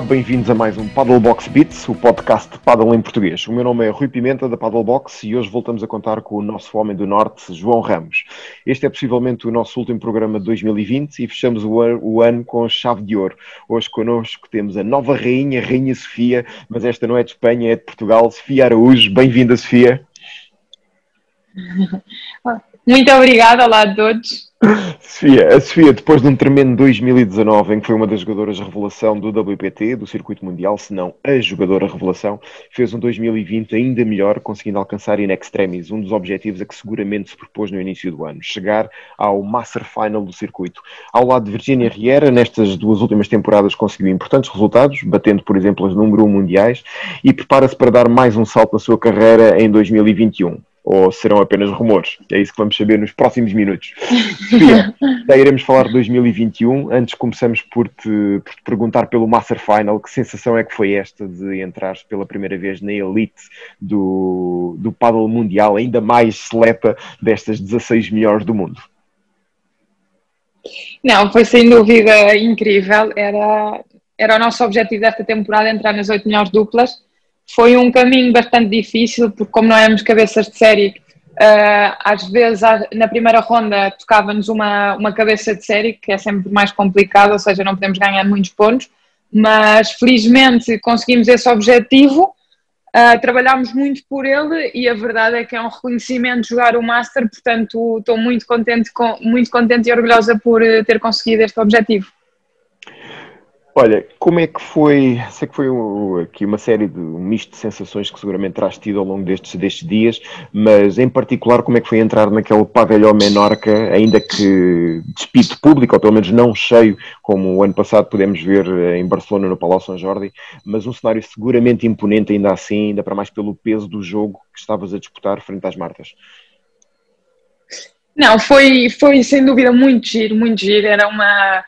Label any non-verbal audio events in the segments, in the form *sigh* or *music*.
Bem-vindos a mais um Paddlebox Beats, o podcast de paddle em português. O meu nome é Rui Pimenta, da Paddlebox, e hoje voltamos a contar com o nosso homem do Norte, João Ramos. Este é possivelmente o nosso último programa de 2020 e fechamos o ano com chave de ouro. Hoje connosco temos a nova rainha, Rainha Sofia, mas esta não é de Espanha, é de Portugal, Sofia Araújo. Bem-vinda, Sofia. *laughs* Muito obrigada, olá a todos. Sofia, a Sofia, depois de um tremendo 2019 em que foi uma das jogadoras revelação do WPT, do circuito mundial, se não a jogadora revelação, fez um 2020 ainda melhor, conseguindo alcançar in extremis um dos objetivos a que seguramente se propôs no início do ano, chegar ao Master Final do circuito. Ao lado de Virginia Riera, nestas duas últimas temporadas conseguiu importantes resultados, batendo, por exemplo, as número 1 mundiais, e prepara-se para dar mais um salto na sua carreira em 2021 ou serão apenas rumores? É isso que vamos saber nos próximos minutos. *laughs* Sofia, já iremos falar de 2021. Antes começamos por te, por te, perguntar pelo Master Final. Que sensação é que foi esta de entrar pela primeira vez na elite do, do paddle mundial, ainda mais seleta destas 16 melhores do mundo? Não, foi sem dúvida incrível. Era, era o nosso objetivo desta temporada entrar nas oito melhores duplas foi um caminho bastante difícil, porque como não éramos cabeças de série, uh, às vezes na primeira ronda tocava-nos uma, uma cabeça de série, que é sempre mais complicado, ou seja, não podemos ganhar muitos pontos, mas felizmente conseguimos esse objetivo, uh, trabalhámos muito por ele e a verdade é que é um reconhecimento jogar o Master, portanto estou muito contente, muito contente e orgulhosa por eh, ter conseguido este objetivo. Olha, como é que foi? Sei que foi um, aqui uma série de um misto de sensações que seguramente terás tido ao longo destes, destes dias, mas em particular, como é que foi entrar naquele pavilhão Menorca, ainda que despido público, ou pelo menos não cheio, como o ano passado pudemos ver eh, em Barcelona no Palácio São Jordi, mas um cenário seguramente imponente ainda assim, ainda para mais pelo peso do jogo que estavas a disputar frente às Martas. Não, foi, foi sem dúvida muito giro, muito giro. Era uma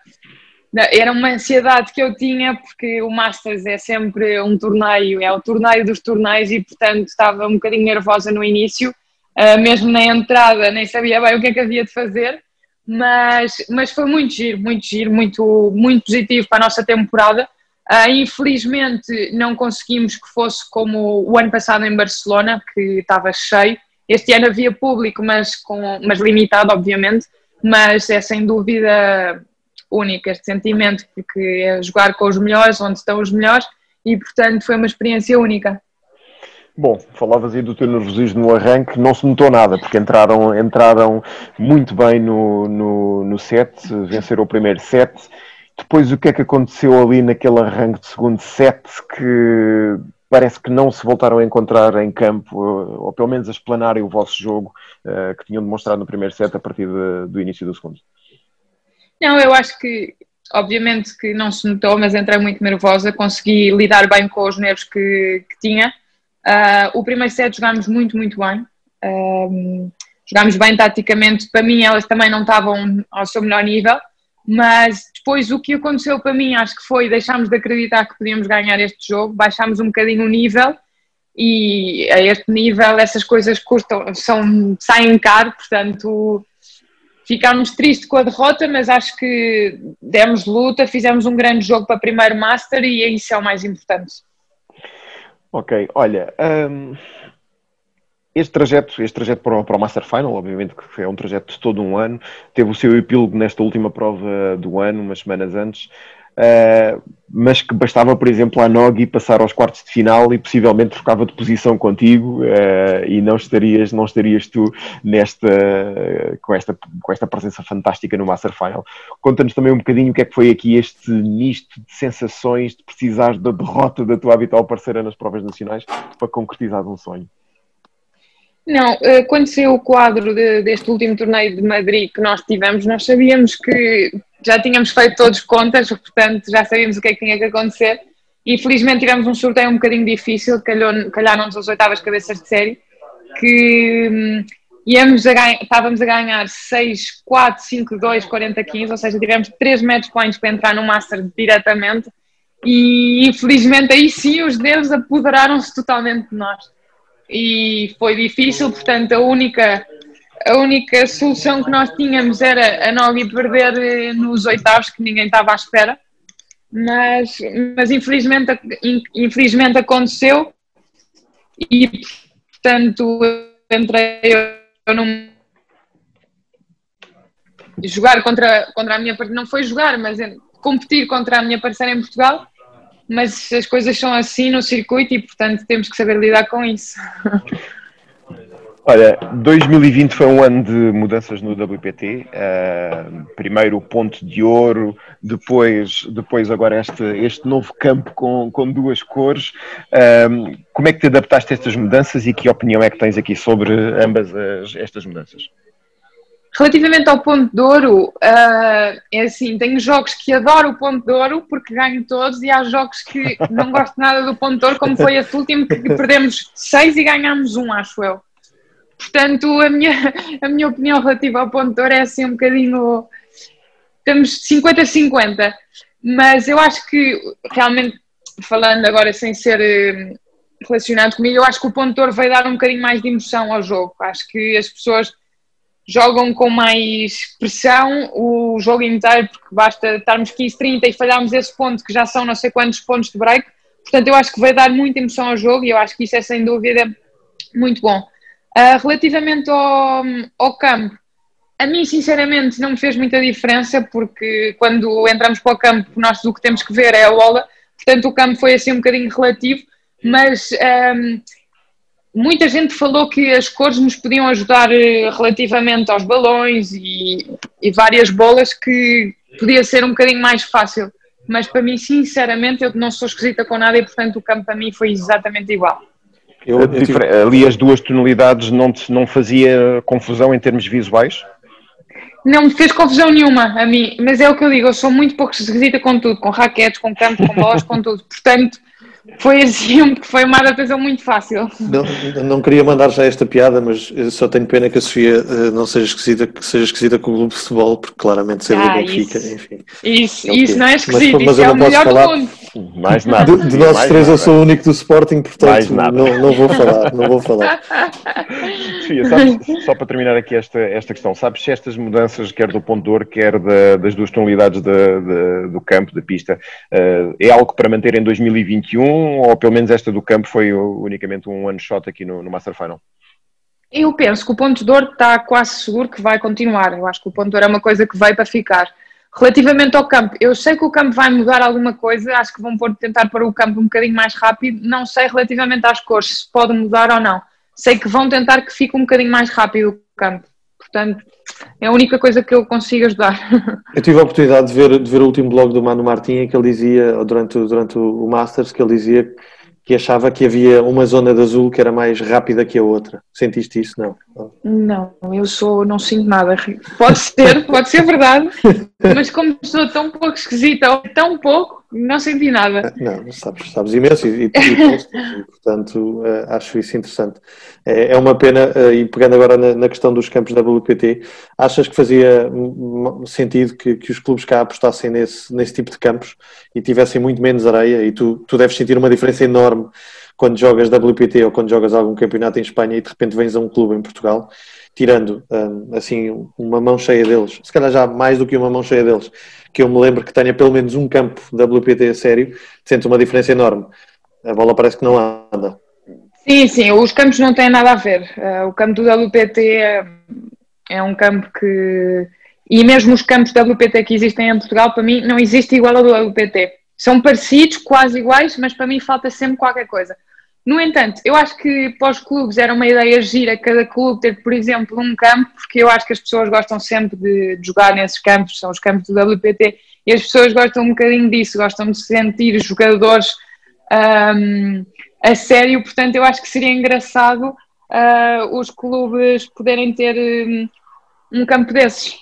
era uma ansiedade que eu tinha porque o Masters é sempre um torneio, é o torneio dos torneios e portanto estava um bocadinho nervosa no início, uh, mesmo na entrada nem sabia bem o que é que havia de fazer, mas, mas foi muito giro, muito giro, muito, muito positivo para a nossa temporada. Uh, infelizmente não conseguimos que fosse como o ano passado em Barcelona, que estava cheio. Este ano havia público, mas, com, mas limitado, obviamente, mas é sem dúvida única este sentimento, porque é jogar com os melhores, onde estão os melhores, e portanto foi uma experiência única. Bom, falavas aí do teu nervosismo no arranque, não se notou nada, porque entraram, entraram muito bem no, no, no set, venceram o primeiro set. Depois, o que é que aconteceu ali naquele arranque de segundo set que parece que não se voltaram a encontrar em campo, ou pelo menos a explanarem o vosso jogo uh, que tinham demonstrado no primeiro set a partir de, do início do segundo? Não, eu acho que, obviamente que não se notou, mas entrei muito nervosa, consegui lidar bem com os nervos que, que tinha. Uh, o primeiro set jogámos muito, muito bem. Uh, jogámos bem taticamente. Para mim, elas também não estavam ao seu melhor nível, mas depois o que aconteceu para mim, acho que foi deixámos de acreditar que podíamos ganhar este jogo, baixámos um bocadinho o nível e a este nível essas coisas custam, são, saem caro, portanto ficámos tristes com a derrota, mas acho que demos luta, fizemos um grande jogo para primeiro Master e isso é o mais importante. Ok, olha, um, este trajeto, este trajeto para o, para o Master Final, obviamente que é um trajeto de todo um ano, teve o seu epílogo nesta última prova do ano, umas semanas antes. Uh, mas que bastava, por exemplo, a Nogi passar aos quartos de final e possivelmente trocava de posição contigo uh, e não estarias, não estarias tu nesta, com, esta, com esta presença fantástica no Master Final. Conta-nos também um bocadinho o que é que foi aqui este misto de sensações de precisar da derrota da tua habitual parceira nas provas nacionais para concretizar um sonho. Não, eh, quando saiu o quadro de, deste último torneio de Madrid que nós tivemos, nós sabíamos que já tínhamos feito todos contas, portanto já sabíamos o que é que tinha que acontecer. E felizmente tivemos um sorteio um bocadinho difícil, calharam-nos as oitavas cabeças de série, que hum, íamos a ganhar, estávamos a ganhar 6, 4, 5, 2, 40, 15, ou seja, tivemos 3 match points para entrar no Master diretamente. E infelizmente aí sim os dedos apoderaram-se totalmente de nós. E foi difícil, portanto, a única a única solução que nós tínhamos era a Nogi perder eh, nos oitavos, que ninguém estava à espera. mas, mas infelizmente, infelizmente aconteceu e portanto entrei eu num jogar contra, contra a minha não foi jogar, mas competir contra a minha parceira em Portugal, mas as coisas são assim no circuito e portanto temos que saber lidar com isso. *laughs* Olha, 2020 foi um ano de mudanças no WPT. Uh, eh, primeiro o ponto de ouro, depois, depois agora este, este novo campo com, com duas cores. Uh, como é que te adaptaste a estas mudanças e que opinião é que tens aqui sobre ambas as, estas mudanças? Relativamente ao ponto de ouro, uh, é assim, tenho jogos que adoro o ponto de ouro porque ganho todos e há jogos que não gosto nada do ponto de ouro, como foi esse último que perdemos seis e ganhamos um, acho eu. Portanto, a minha, a minha opinião relativa ao ponto de ouro é assim um bocadinho. Temos 50-50, mas eu acho que realmente, falando agora sem ser eh, relacionado comigo, eu acho que o ponto de ouro vai dar um bocadinho mais de emoção ao jogo. Acho que as pessoas jogam com mais pressão o jogo inteiro, porque basta estarmos 15-30 e falharmos esse ponto, que já são não sei quantos pontos de break. Portanto, eu acho que vai dar muita emoção ao jogo e eu acho que isso é sem dúvida muito bom. Uh, relativamente ao, ao campo, a mim sinceramente não me fez muita diferença, porque quando entramos para o campo, nós o que temos que ver é a bola, portanto o campo foi assim um bocadinho relativo, mas um, muita gente falou que as cores nos podiam ajudar eh, relativamente aos balões e, e, várias bolas que podia ser um bocadinho mais fácil. Mas para mim, sinceramente, eu não sou esquisita com nada e portanto o campo para mim foi exatamente igual. Eu, eu tive... Ali as duas tonalidades não, te, não fazia confusão em termos visuais? Não me fez confusão nenhuma a mim, mas é o que eu digo, eu sou muito pouco esquisita com tudo, com raquetes, com campo, com bolas, com tudo. Portanto, foi assim, foi uma adaptação muito fácil. Não, não queria mandar já esta piada, mas só tenho pena que a Sofia uh, não seja esquisita, que seja esquisita com o clube de futebol, porque claramente ser ah, do Benfica, enfim. Isso, é isso não é esquisito, mas, mas isso é o melhor falar, do mundo. Mais nada. De, de nós três nada. eu sou o único do Sporting, portanto não, não vou falar, não vou falar. *laughs* Sofia, sabes, só para terminar aqui esta, esta questão, sabes se estas mudanças, quer do ponto quer da, das duas tonalidades de, de, do campo, da pista, uh, é algo para manter em 2021 ou pelo menos esta do campo foi unicamente um one shot aqui no, no Master Final? Eu penso que o ponto de ouro está quase seguro que vai continuar. Eu acho que o ponto de ouro é uma coisa que vai para ficar. Relativamente ao campo, eu sei que o campo vai mudar alguma coisa, acho que vão pôr, tentar pôr o campo um bocadinho mais rápido, não sei relativamente às cores se pode mudar ou não. Sei que vão tentar que fique um bocadinho mais rápido o campo, portanto é a única coisa que eu consigo ajudar. *laughs* Eu tive a oportunidade de ver, de ver o último blog do Mano Martim em que ele dizia, durante, durante o Masters, que ele dizia que achava que havia uma zona de azul que era mais rápida que a outra. Sentiste isso? Não. Não, eu sou, não sinto nada. Pode ser, pode ser verdade, *laughs* mas como sou tão pouco esquisita, ou tão pouco, não senti nada. Não, sabes, sabes imenso e, e, e portanto uh, acho isso interessante. É, é uma pena, uh, e pegando agora na, na, questão dos campos da WPT, achas que fazia sentido que, que, os clubes cá apostassem nesse, nesse tipo de campos e tivessem muito menos areia e tu, tu deves sentir uma diferença enorme quando jogas WPT ou quando jogas algum campeonato em Espanha e de repente vens a um clube em Portugal, tirando um, assim uma mão cheia deles, se calhar já mais do que uma mão cheia deles, que eu me lembro que tenha pelo menos um campo WPT a sério, sente uma diferença enorme. A bola parece que não anda. Sim, sim, os campos não têm nada a ver. Uh, o campo do WPT é, é um campo que. E mesmo os campos WPT que existem em Portugal, para mim, não existe igual ao do WPT. São parecidos, quase iguais, mas para mim falta sempre qualquer coisa. No entanto, eu acho que para os clubes era uma ideia gira cada clube ter, por exemplo, um campo, porque eu acho que as pessoas gostam sempre de, jogar nesses campos, são os campos do WPT, e as pessoas gostam um bocadinho disso, gostam de sentir jogadores um, a sério, portanto, eu acho que seria engraçado uh, os clubes poderem ter um, um campo desses.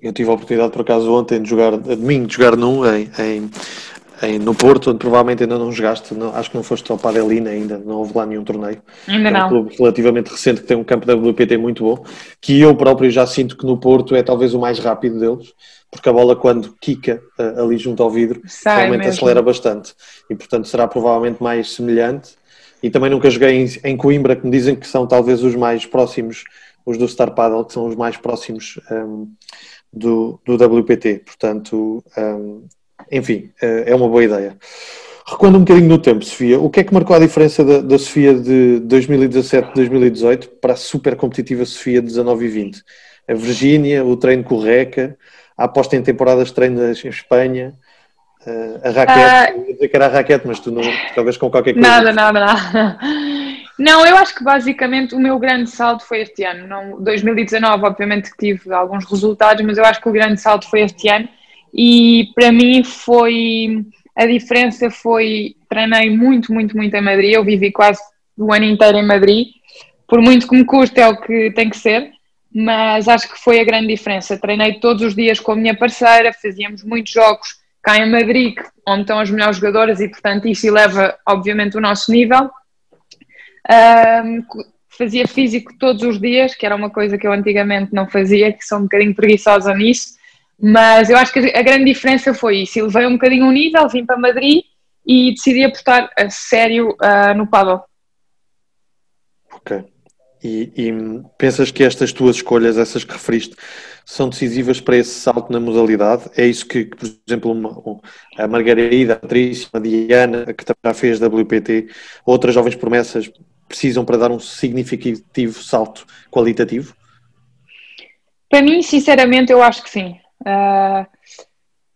Eu tive a oportunidade, por acaso, ontem de jogar, a domingo, de jogar num em em, no Porto, onde provavelmente ainda não jogaste, não, acho que não foste ao Padelina ainda, não houve lá nenhum torneio. Ainda é um não. clube relativamente recente que tem um campo da WPT muito bom, que eu próprio já sinto que no Porto é talvez o mais rápido deles, porque a bola quando quica uh, ali junto ao vidro, Sai realmente mesmo. acelera bastante. E portanto será provavelmente mais semelhante. E também nunca joguei em, em Coimbra, que me dizem que são talvez os mais próximos, os do Star Paddle, que são os mais próximos um, ehm, do, do WPT. Portanto, um, ehm, enfim, é uma boa ideia. Recuando um bocadinho no tempo, Sofia, o que é que marcou a diferença da, da Sofia de 2017-2018 para a super competitiva Sofia de 19 e 20? A Virgínia, o treino com o Reca, a aposta em temporadas de treinos em Espanha, eh, a raquete, uh, dizer que era a raquete, mas tu não talvez com qualquer coisa. Nada, nada, nada. *laughs* Não, eu acho que basicamente o meu grande salto foi este ano. Não, 2019, obviamente que tive alguns resultados, mas eu acho que o grande salto foi este ano e para mim foi a diferença foi treinei muito, muito, muito em Madrid. Eu vivi quase o ano inteiro em Madrid. Por muito que me custe, é o que tem que ser, mas acho que foi a grande diferença. Treinei todos os dias com a minha parceira, fazíamos muitos jogos cá em Madrid, onde estão as melhores jogadoras, e portanto isso eleva, obviamente, o nosso nível. Um, fazia físico todos os dias, que era uma coisa que eu antigamente não fazia, que sou um bocadinho preguiçosa nisso, mas eu acho que a grande diferença foi isso. Elevei um bocadinho o nível, vim para Madrid e decidi apostar a sério uh, no paddle. Ok. E, e, pensas que estas tuas escolhas, essas que referiste, são decisivas para esse salto na modalidade? É isso que, por exemplo, uma, a Margarida, a Patrícia, a Diana, que já fez WPT, outras jovens promessas, precisam para dar um significativo salto qualitativo? Para mim, sinceramente, eu acho que sim. Uh,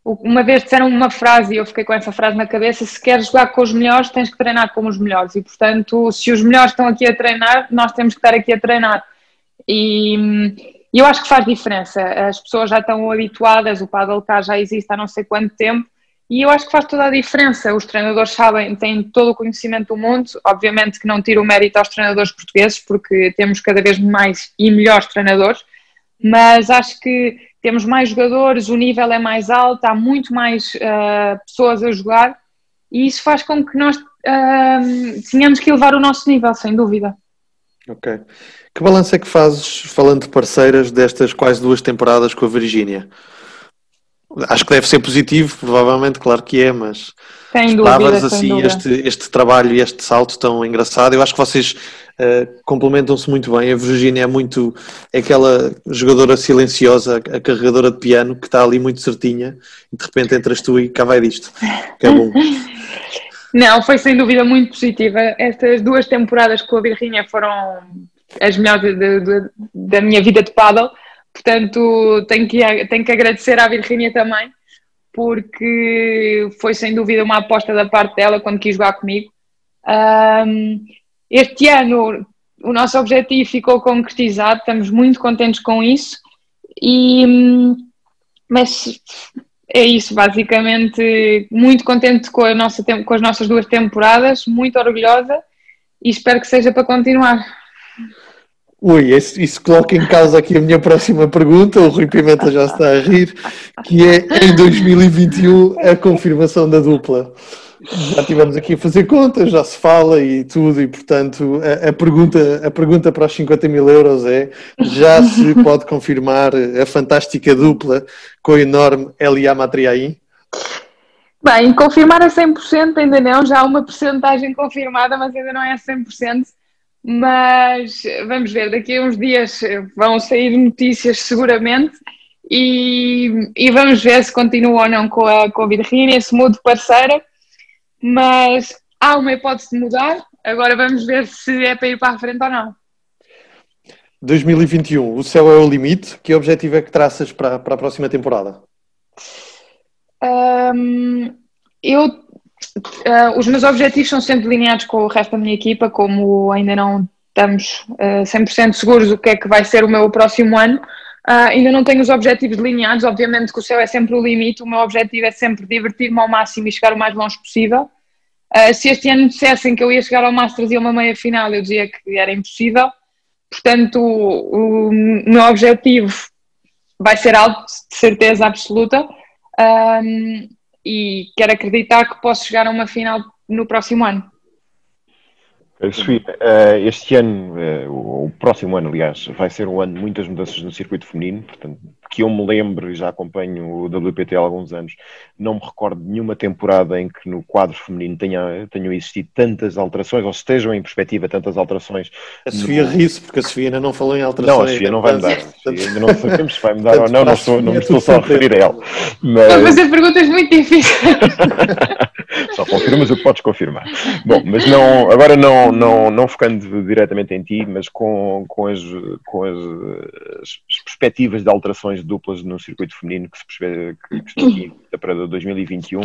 uma vez disseram uma frase e eu fiquei com essa frase na cabeça: se queres jogar com os melhores, tens que treinar com os melhores. E portanto, se os melhores estão aqui a treinar, nós temos que estar aqui a treinar. E, eu acho que faz diferença. As pessoas já estão habituadas, o paddle cá já existe há não sei quanto tempo. E eu acho que faz toda a diferença. Os treinadores sabem, têm todo o conhecimento do mundo. Obviamente que não tiro o mérito aos treinadores portugueses, porque temos cada vez mais e melhores treinadores. Mas acho que temos mais jogadores, o nível é mais alto, há muito mais uh, pessoas a jogar e isso faz com que nós uh, tenhamos que elevar o nosso nível, sem dúvida. Ok. Que balanço é que fazes, falando de parceiras, destas quase duas temporadas com a Virgínia? Acho que deve ser positivo, provavelmente, claro que é, mas sem dúvida, assim este, este trabalho e este salto tão engraçado. Eu acho que vocês uh, complementam-se muito bem. A Virginia é muito é aquela jogadora silenciosa, a carregadora de piano, que está ali muito certinha e de repente entras tu e cá vai disto. Que é bom. *laughs* Não, foi sem dúvida muito positiva. Estas duas temporadas com a Virginia foram as melhores de, de, da minha vida de paddle. Portanto, tenho que, tenho que agradecer à Virginia também, porque foi sem dúvida uma aposta da parte dela quando quis jogar comigo. Um, este ano o nosso objetivo ficou concretizado, estamos muito contentes com isso, e, mas é isso, basicamente, muito contente com, a nossa, com as nossas duas temporadas, muito orgulhosa e espero que seja para continuar. Ui, isso, isso, coloca em causa aqui a minha próxima pergunta, o Rui Pimenta já está a rir, que é em 2021 a confirmação da dupla já tivemos aqui a fazer contas, já se fala e tudo, e portanto a, a, pergunta, a pergunta para os 50 mil euros é: já se pode confirmar a fantástica dupla com o enorme Elia Matriaí? Bem, confirmar a 100% ainda não, já há uma porcentagem confirmada, mas ainda não é a 100%. Mas vamos ver, daqui a uns dias vão sair notícias seguramente e, e vamos ver se continua ou não com a, com a Virginia, se muda parceira mas há uma hipótese de mudar. Agora vamos ver se é para ir para a frente ou não. 2021, o céu é o limite. Que objetivo é que traças para, para a próxima temporada? Um, eu, uh, os meus objetivos são sempre delineados com o resto da minha equipa, como ainda não estamos uh, 100% seguros do que é que vai ser o meu próximo ano. Uh, ainda não tenho os objetivos delineados, obviamente que o céu é sempre o limite, o meu objetivo é sempre divertir-me ao máximo e chegar o mais longe possível. Uh, se este ano dissessem que eu ia chegar ao Masters e uma meia final, eu dizia que era impossível. Portanto, o, o meu objetivo vai ser alto, de certeza absoluta, um, e quero acreditar que posso chegar a uma final no próximo ano. Eh, este ano, eh, o próximo ano, aliás, vai ser um ano de muitas mudanças no circuito feminino, portanto, que eu me lembro, e já acompanho o WPT há alguns anos, não me recordo de nenhuma temporada em que no quadro feminino tenha, tenham existido tantas alterações, ou estejam em perspectiva tantas alterações. A Sofia no... ri-se, porque a Sofia ainda não falou em alterações. Não, a Sofia não vai mudar. Ainda não sabemos se vai mudar ou não, não, estou, não me estou só a referir a ela. Mas... Mas a perguntas muito difíceis. *laughs* Só confirmas o que podes confirmar. Bom, mas não, agora não, não, não focando diretamente em ti, mas com, com, as, com as, as perspectivas de alterações duplas no circuito feminino que, se, aqui para 2021,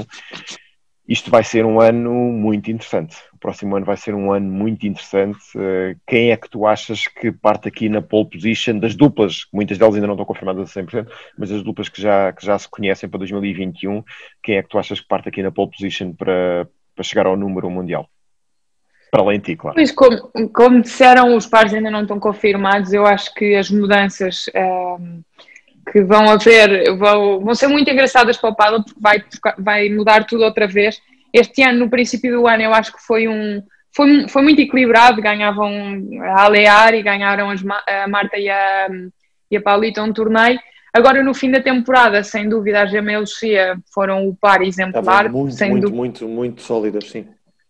isto vai ser um ano muito interessante. O próximo ano vai ser um ano muito interessante. Eh, quem é que tu achas que parte aqui na pole position das duplas? Muitas delas ainda não estão confirmadas a 100%, mas as duplas que já, que já se conhecem para 2021, quem é que tu achas que parte aqui na pole position para, para chegar ao número mundial? Para além de ti, claro. Pois, como, como disseram, os pares ainda não estão confirmados. Eu acho que as mudanças. Ehm, que vão haver, vão, vão ser muito engraçadas para o paddle porque vai, vai mudar tudo outra vez. Este ano, no princípio do ano, eu acho que foi um foi, foi muito equilibrado, ganhavam a Alear e ganharam as, a Marta e a, e a Paulita um torneio. Agora, no fim da temporada, sem dúvida, a Gema e a Lucia foram o par exemplar. Muito, sem muito, muito, muito sólidas, sim.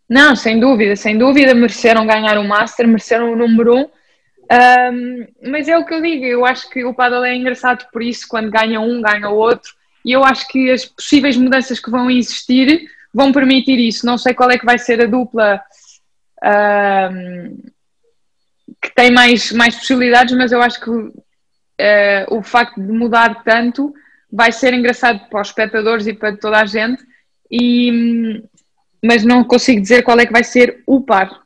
Não, sem dúvida, sem dúvida, mereceram ganhar o Master, mereceram o número 1. Um, um, mas é o que eu digo, eu acho que o paddle é engraçado por isso, quando ganha um, ganha outro, e eu acho que as possíveis mudanças que vão existir vão permitir isso. Não sei qual é que vai ser a dupla um, que tem mais, mais possibilidades, mas eu acho que uh, o facto de mudar tanto vai ser engraçado para os espectadores e para toda a gente, e, mas não consigo dizer qual é que vai ser o par.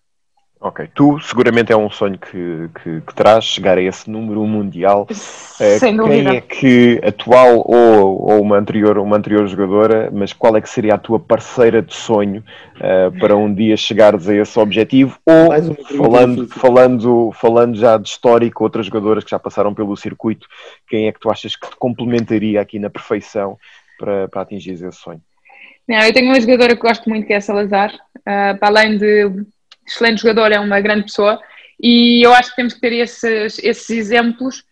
Ok, tu seguramente é um sonho que, que, que terás chegar a esse número mundial. Eh, Sem dúvida. Quem é que, atual ou, ou uma, anterior, uma anterior jogadora, mas qual é que seria a tua parceira de sonho uh, para um dia chegares a esse objetivo? Ou, falando, falando, falando já de histórico, outras jogadoras que já passaram pelo circuito, quem é que tu achas que te complementaria aqui na perfeição para, para atingir esse sonho? Não, eu tenho uma jogadora que gosto muito que é a Salazar, uh, para além de excelente jogador, é uma grande pessoa e eu acho que temos que ter esses, esses exemplos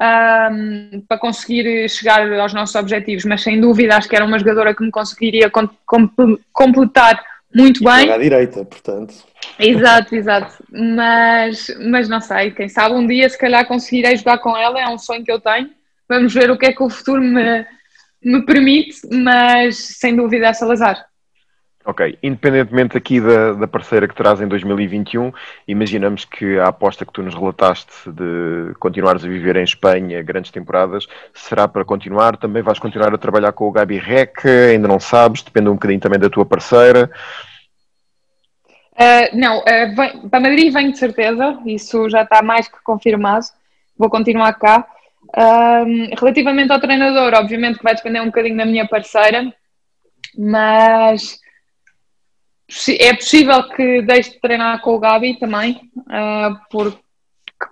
um, para conseguir chegar aos nossos objetivos, mas sem dúvida acho que era uma jogadora que me conseguiria com, com, completar muito e bem. à direita, portanto. Exato, exato. Mas, mas não sei, quem sabe um dia se calhar conseguirei jogar com ela, é um sonho que eu tenho. Vamos ver o que é que o futuro me, me permite, mas sem dúvida é Salazar. Ok, independentemente aqui da, da parceira que terás em 2021, imaginamos que a aposta que tu nos relataste de continuares a viver em Espanha grandes temporadas será para continuar. Também vais continuar a trabalhar com o Gabi Rec, ainda não sabes, depende um bocadinho também da tua parceira. Uh, não, uh, vem, para Madrid venho de certeza, isso já está mais que confirmado. Vou continuar cá. Uh, relativamente ao treinador, obviamente que vai depender um bocadinho da minha parceira, mas é possível que deixe de treinar com o Gabi também, uh, porque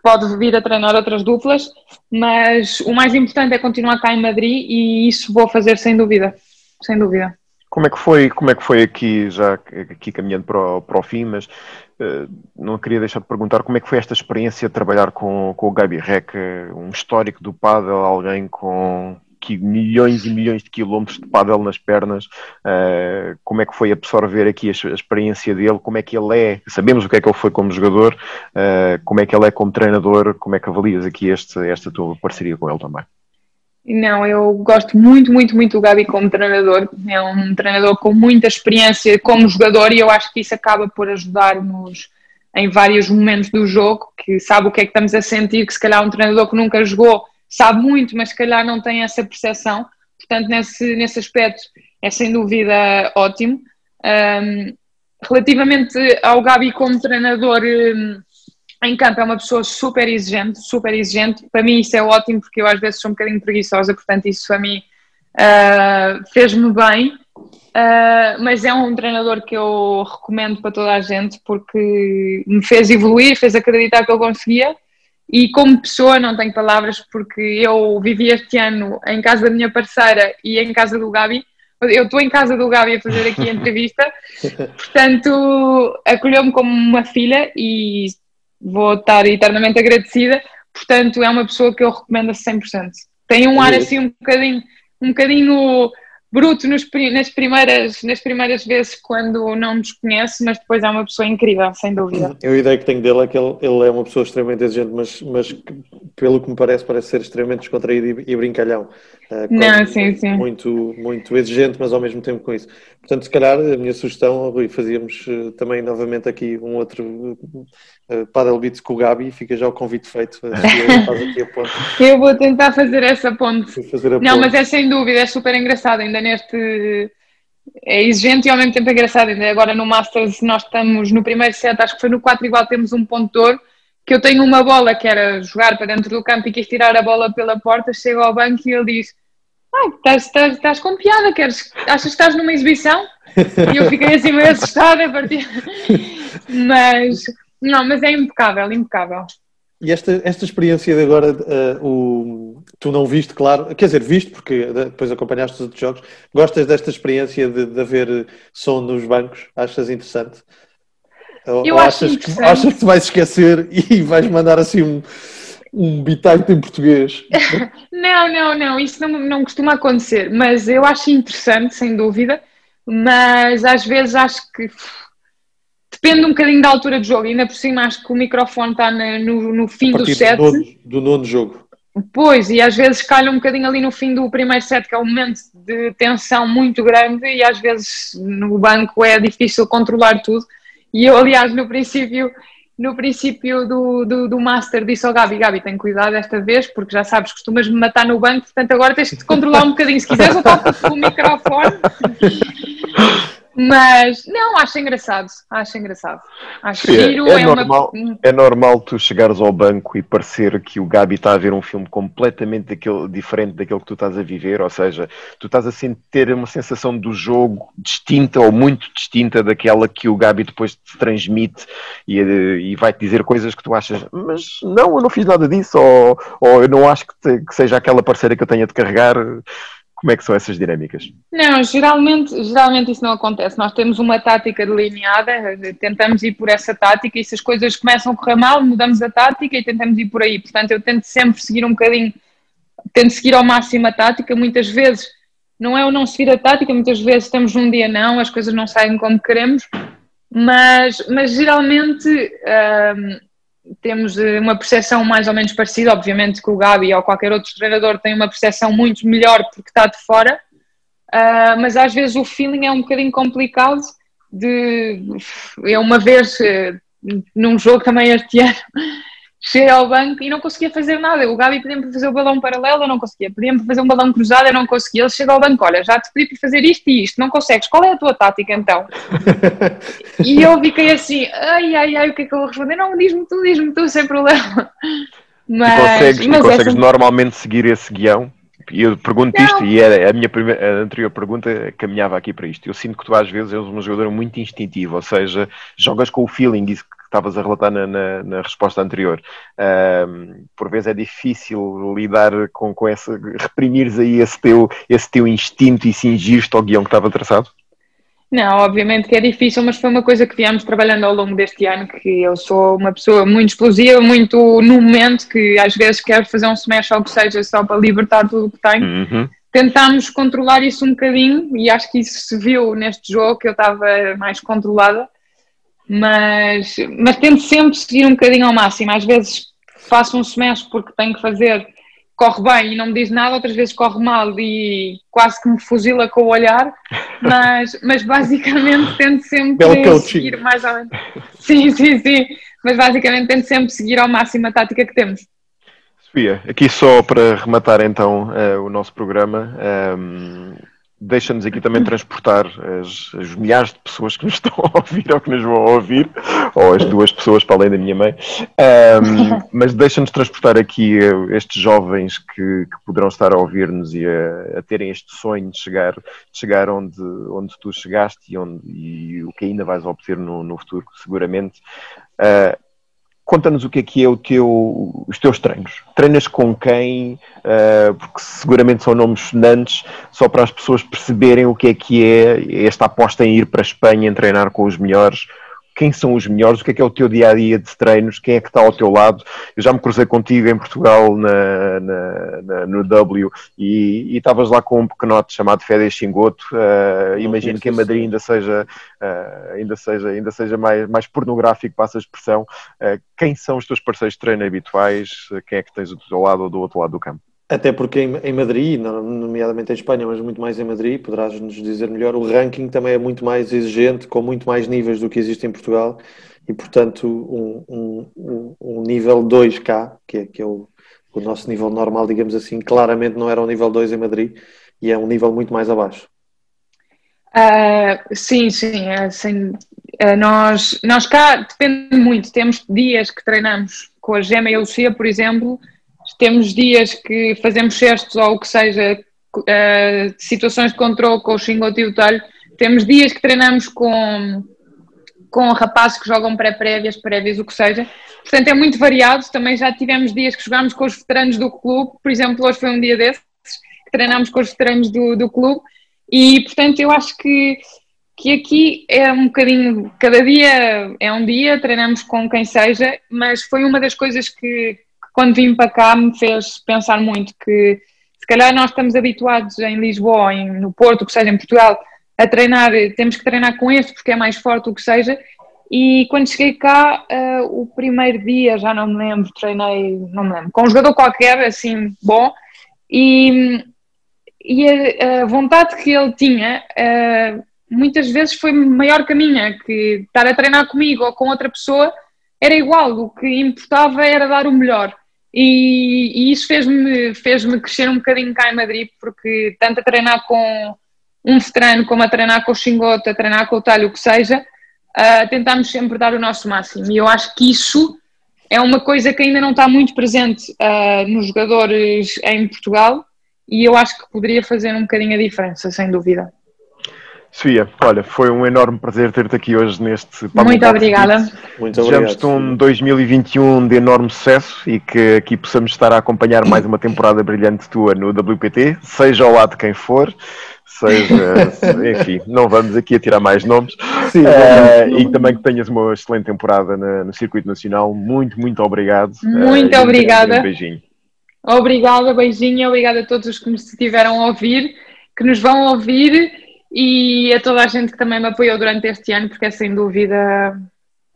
pode vir a treinar outras duplas, mas o mais importante é continuar cá em Madrid e isso vou fazer sem dúvida, sem dúvida. Como é que foi, como é que foi aqui, já aqui caminhando para o, para o fim, mas uh, não queria deixar de perguntar como é que foi esta experiência de trabalhar com, com o Gabi Rec, um histórico do paddle, alguém com milhões e milhões de quilómetros de pádel nas pernas, uh, como é que foi absorver aqui a, a, experiência dele, como é que ele é, sabemos o que é que ele foi como jogador, uh, como é que ele é como treinador, como é que avalias aqui este, esta tua parceria com ele também? Não, eu gosto muito, muito, muito do Gabi como treinador. É um treinador com muita experiência como jogador e eu acho que isso acaba por ajudar-nos em vários momentos do jogo, que sabe o que é que estamos a sentir, que se calhar um treinador que nunca jogou sabe muito, mas se calhar não tem essa percepção. Portanto, nesse, nesse aspecto é sem dúvida ótimo. Um, relativamente ao Gabi como treinador um, em campo, é uma pessoa super exigente, super exigente. Para mim isso é ótimo porque eu às vezes sou um bocadinho preguiçosa, portanto isso a mim uh, fez-me bem. Uh, mas é um treinador que eu recomendo para toda a gente porque me fez evoluir, fez acreditar que eu conseguia e como pessoa não tenho palavras porque eu vivi este ano em casa da minha parceira e em casa do Gabi. Eu estou em casa do Gabi a fazer aqui a *laughs* entrevista, portanto acolheu-me como uma filha e vou estar eternamente agradecida. Portanto, é uma pessoa que eu recomendo a 100%. tem um ar assim um bocadinho, um bocadinho bruto nos, nas, primeiras, nas primeiras vezes quando não nos conhece, mas depois é uma pessoa incrível, sem dúvida. Eu, a ideia que tenho dele é que ele, ele é uma pessoa extremamente exigente, mas, mas pelo que me parece, parece ser extremamente descontraído e, e brincalhão. Uh, não, sim, sim. Muito, muito exigente, mas ao mesmo tempo com isso. Portanto, se calhar, a minha sugestão, Rui, fazíamos uh, também novamente aqui um outro uh, Paddle Beats com o Gabi, fica já o convite feito. *laughs* Eu vou tentar fazer essa ponte. Fazer não, ponte. mas é sem dúvida, é super engraçado, ainda neste é exigente e ao mesmo tempo é engraçado. Ainda agora no Masters nós estamos no primeiro set, acho que foi no 4 igual, temos um ponto de ouro, que eu tenho uma bola que era jogar para dentro do campo e quis tirar a bola pela porta, chego ao banco e ele diz estás, estás, estás com piada, queres, achas que estás numa exibição? E eu fiquei assim meio assustada a partir. *laughs* Mas, não, mas é impecável, impecável. E esta, esta experiência de agora, uh, o, tu não viste, claro, quer dizer, viste porque depois acompanhaste os outros jogos, gostas desta experiência de, de haver som nos bancos? Achas interessante? Ou, Eu acho achas. Que, achas que te vais esquecer e *laughs* vais mandar assim um, um bitite em português? *laughs* não, não, não, isso não, não costuma acontecer, mas eu acho interessante, sem dúvida, mas às vezes acho que Depende um bocadinho da altura do jogo, ainda por cima acho que o microfone está no, no fim do set. Do nono, do nono jogo. Pois, e às vezes calha um bocadinho ali no fim do primeiro set, que é um momento de tensão muito grande, e às vezes no banco é difícil controlar tudo. E eu, aliás, no princípio, no princípio do, do, do Master disse ao Gabi, Gabi, tem cuidado esta vez, porque já sabes, costumas me matar no banco, portanto agora tens de controlar um bocadinho. Se quiseres, eu toco o microfone. Mas não, acho engraçado, acho engraçado. Acho Sim, giro, é, é, normal, uma... é normal tu chegares ao banco e parecer que o Gabi está a ver um filme completamente daquele, diferente daquele que tu estás a viver, ou seja, tu estás a ter uma sensação do jogo distinta ou muito distinta daquela que o Gabi depois te transmite e, e vai-te dizer coisas que tu achas, mas não, eu não fiz nada disso, ou, ou eu não acho que, te, que seja aquela parceira que eu tenha de carregar. Como é que são essas dinâmicas? Não, geralmente, geralmente isso não acontece. Nós temos uma tática delineada, tentamos ir por essa tática e se as coisas começam a correr mal, mudamos a tática e tentamos ir por aí. Portanto, eu tento sempre seguir um bocadinho, tento seguir ao máximo a tática. Muitas vezes não é o não seguir a tática, muitas vezes estamos num dia não, as coisas não saem como queremos, mas, mas geralmente. Hum, temos eh, uma percepção mais ou menos parecida, obviamente que o Gabi ou qualquer outro treinador tem uma percepção muito melhor porque está de fora, uh, mas às vezes o feeling é um bocadinho complicado de eu uma vez eh, num jogo também este *laughs* ano cheguei ao banco e não conseguia fazer nada. O Gabi pedia-me para fazer o balão paralelo, eu não conseguia. Pedia-me para fazer um balão cruzado, eu não conseguia. Ele chega ao banco, olha, já te pedi para fazer isto e isto, não consegues. Qual é a tua tática então? *laughs* e eu fiquei assim, ai, ai, ai, o que é que eu vou responder? Não, diz-me tu, diz-me tu, sem problema. *laughs* Mas, e consegues, mas e consegues essa... normalmente seguir esse guião? E eu pergunto isto, e era a minha primeira, a anterior pergunta caminhava aqui para isto. Eu sinto que tu às vezes és uma jogadora muito instintiva, ou seja, jogas com o feeling, isso que estavas a relatar na, na, na resposta anterior. Um, por vezes é difícil lidar com, com essa, reprimires aí esse teu, esse teu instinto e cingir-te ao guião que estava traçado? Não, obviamente que é difícil, mas foi uma coisa que viemos trabalhando ao longo deste ano, que eu sou uma pessoa muito explosiva, muito no momento, que às vezes quero fazer um smash ou que seja só para libertar tudo o que tenho. Uhum. Tentámos controlar isso um bocadinho e acho que isso se viu neste jogo, que eu estava mais controlada, mas, mas tento sempre seguir um bocadinho ao máximo. Às vezes faço um smash porque tenho que fazer corre bem e não me diz nada, outras vezes corre mal e quase que me fuzila com o olhar, mas, *laughs* mas basicamente tento sempre seguir mais ou menos. Sim, sim, sim, mas basicamente tento sempre seguir ao máximo a tática que temos. Sofia, aqui só para rematar então uh, o nosso programa. Um ehm, deixa-nos aqui também transportar as, as, milhares de pessoas que nos estão a ouvir ou que nos vão ouvir, ou as duas pessoas para além da minha mãe, um, *laughs* mas deixa-nos transportar aqui eh, estes jovens que, que poderão estar a ouvir-nos e a, a, terem este sonho de chegar, de chegar onde, onde tu chegaste e, onde, e o que ainda vais obter no, no futuro, seguramente. Uh, Conta-nos o que é que é o teu, os teus treinos. Treinas com quem? Uh, porque seguramente são nomes sonantes, só para as pessoas perceberem o que é que é esta aposta em ir para a Espanha, em treinar com os melhores. Quem são os melhores? O que é que é o teu dia a dia de treinos? Quem é que está ao teu lado? Eu já me cruzei contigo em Portugal na, na, na, no W e estavas lá com um pequenote chamado Fede Xingoto. Uh, imagino que em Madrid ainda seja, uh, ainda seja, ainda seja mais, mais pornográfico, passa a expressão. Uh, quem são os teus parceiros de treino habituais? Quem é que tens do teu lado ou do outro lado do campo? Até porque em, em, Madrid, nomeadamente em Espanha, mas muito mais em Madrid, poderás nos dizer melhor, o ranking também é muito mais exigente, com muito mais níveis do que existe em Portugal, e portanto um, um, um nível 2K, que é, que é o, o, nosso nível normal, digamos assim, claramente não era o nível 2 em Madrid, e é um nível muito mais abaixo. Uh, sim, sim, assim, uh, nós, nós cá depende muito, temos dias que treinamos com a Gema e a Lucia, por exemplo, temos dias que fazemos cestos ou o que seja, uh, situações de controle com o xingote e o talho. Temos dias que treinamos com, com rapazes que jogam pré-prévias, prévias, o que seja. Portanto, é muito variado. Também já tivemos dias que jogámos com os veteranos do clube. Por exemplo, hoje foi um dia desses que treinámos com os veteranos do, do clube. E, portanto, eu acho que, que aqui é um bocadinho. Cada dia é um dia, treinamos com quem seja, mas foi uma das coisas que, quando vim para cá me fez pensar muito que se calhar nós estamos habituados em Lisboa, em, no Porto, que seja, em Portugal, a treinar, temos que treinar com este porque é mais forte, o que seja. E quando cheguei cá, uh, o primeiro dia, já não me lembro, treinei, não me lembro, com um jogador qualquer, assim, bom, e, e a, a vontade que ele tinha, uh, muitas vezes foi maior que a minha, que estar a treinar comigo ou com outra pessoa era igual, o que importava era dar o melhor. E, e isso fez-me fez crescer um bocadinho cá em Madrid, porque tanto a treinar com um veterano como a treinar com o Xingote, a treinar com o talho, o que seja, uh, tentamos sempre dar o nosso máximo. E eu acho que isso é uma coisa que ainda não está muito presente uh, nos jogadores em Portugal e eu acho que poderia fazer um bocadinho a diferença, sem dúvida. Sofia, olha, foi um enorme prazer ter-te aqui hoje neste Muito obrigada. Muito Desejamos-te um 2021 de enorme sucesso e que aqui possamos estar a acompanhar mais uma temporada brilhante tua no WPT, seja ao lado de quem for, seja, *laughs* enfim, não vamos aqui a tirar mais nomes. Sim, uh, e também que tenhas uma excelente temporada na, no Circuito Nacional. Muito, muito obrigado. Muito uh, obrigada. Um beijinho. Obrigada, beijinho, obrigada a todos os que nos estiveram a ouvir, que nos vão ouvir e a toda a gente que também me apoiou durante este ano, porque é sem dúvida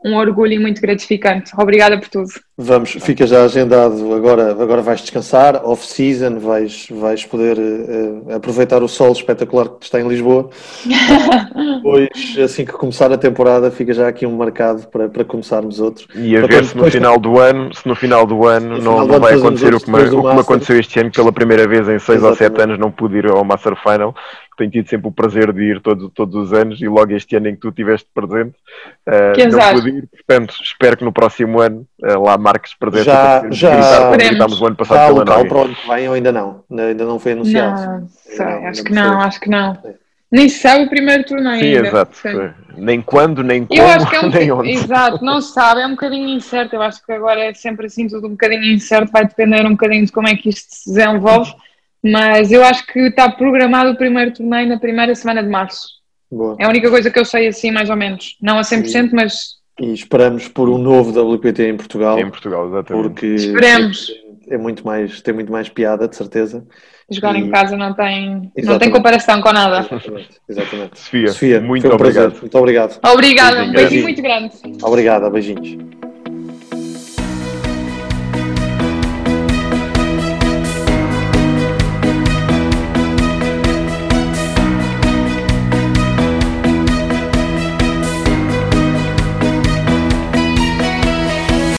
um orgulho muito gratificante. Obrigada por tudo. Vamos, fica já agendado. Agora, agora vais descansar, off-season, vais, vais poder uh, aproveitar o sol espetacular que está em Lisboa. *laughs* depois, assim que começar a temporada, fica já aqui um marcado para, para começarmos outro. E a ver se no final do ano, se no final do ano no não, não vai acontecer o que, me, o que me aconteceu este ano, pela primeira vez em 6 ou 7 anos não pude ir ao Master Final tenho tido sempre o prazer de ir todos, todos os anos e logo este ano em que tu estiveste presente uh, não pude ir, portanto espero que no próximo ano uh, lá marques presente já, já gritámos o ano passado já local para onde vem ou ainda não? Ainda não foi anunciado? Não, sei, não, acho que não, acho que não. Nem se sabe o primeiro torneio Sim, ainda. exato. Nem quando, nem como, eu acho que é um, *laughs* nem onde. Exato, não se sabe, é um bocadinho incerto. Eu acho que agora é sempre assim, tudo um bocadinho incerto, vai depender um bocadinho de como é que isto se desenvolve. Mas eu acho que está programado o primeiro torneio na primeira semana de março. Boa. É a única coisa que eu sei assim, mais ou menos. Não a 100%, e, mas. E esperamos por um novo WPT em Portugal. Em Portugal, exatamente. Porque Esperemos. É muito mais, tem muito mais piada, de certeza. Jogar e... em casa não tem, não tem comparação com nada. Exatamente. Exatamente. Sofia, Sofia muito um obrigado. Muito obrigado. Obrigada, um beijinho muito grande. Obrigada, beijinhos.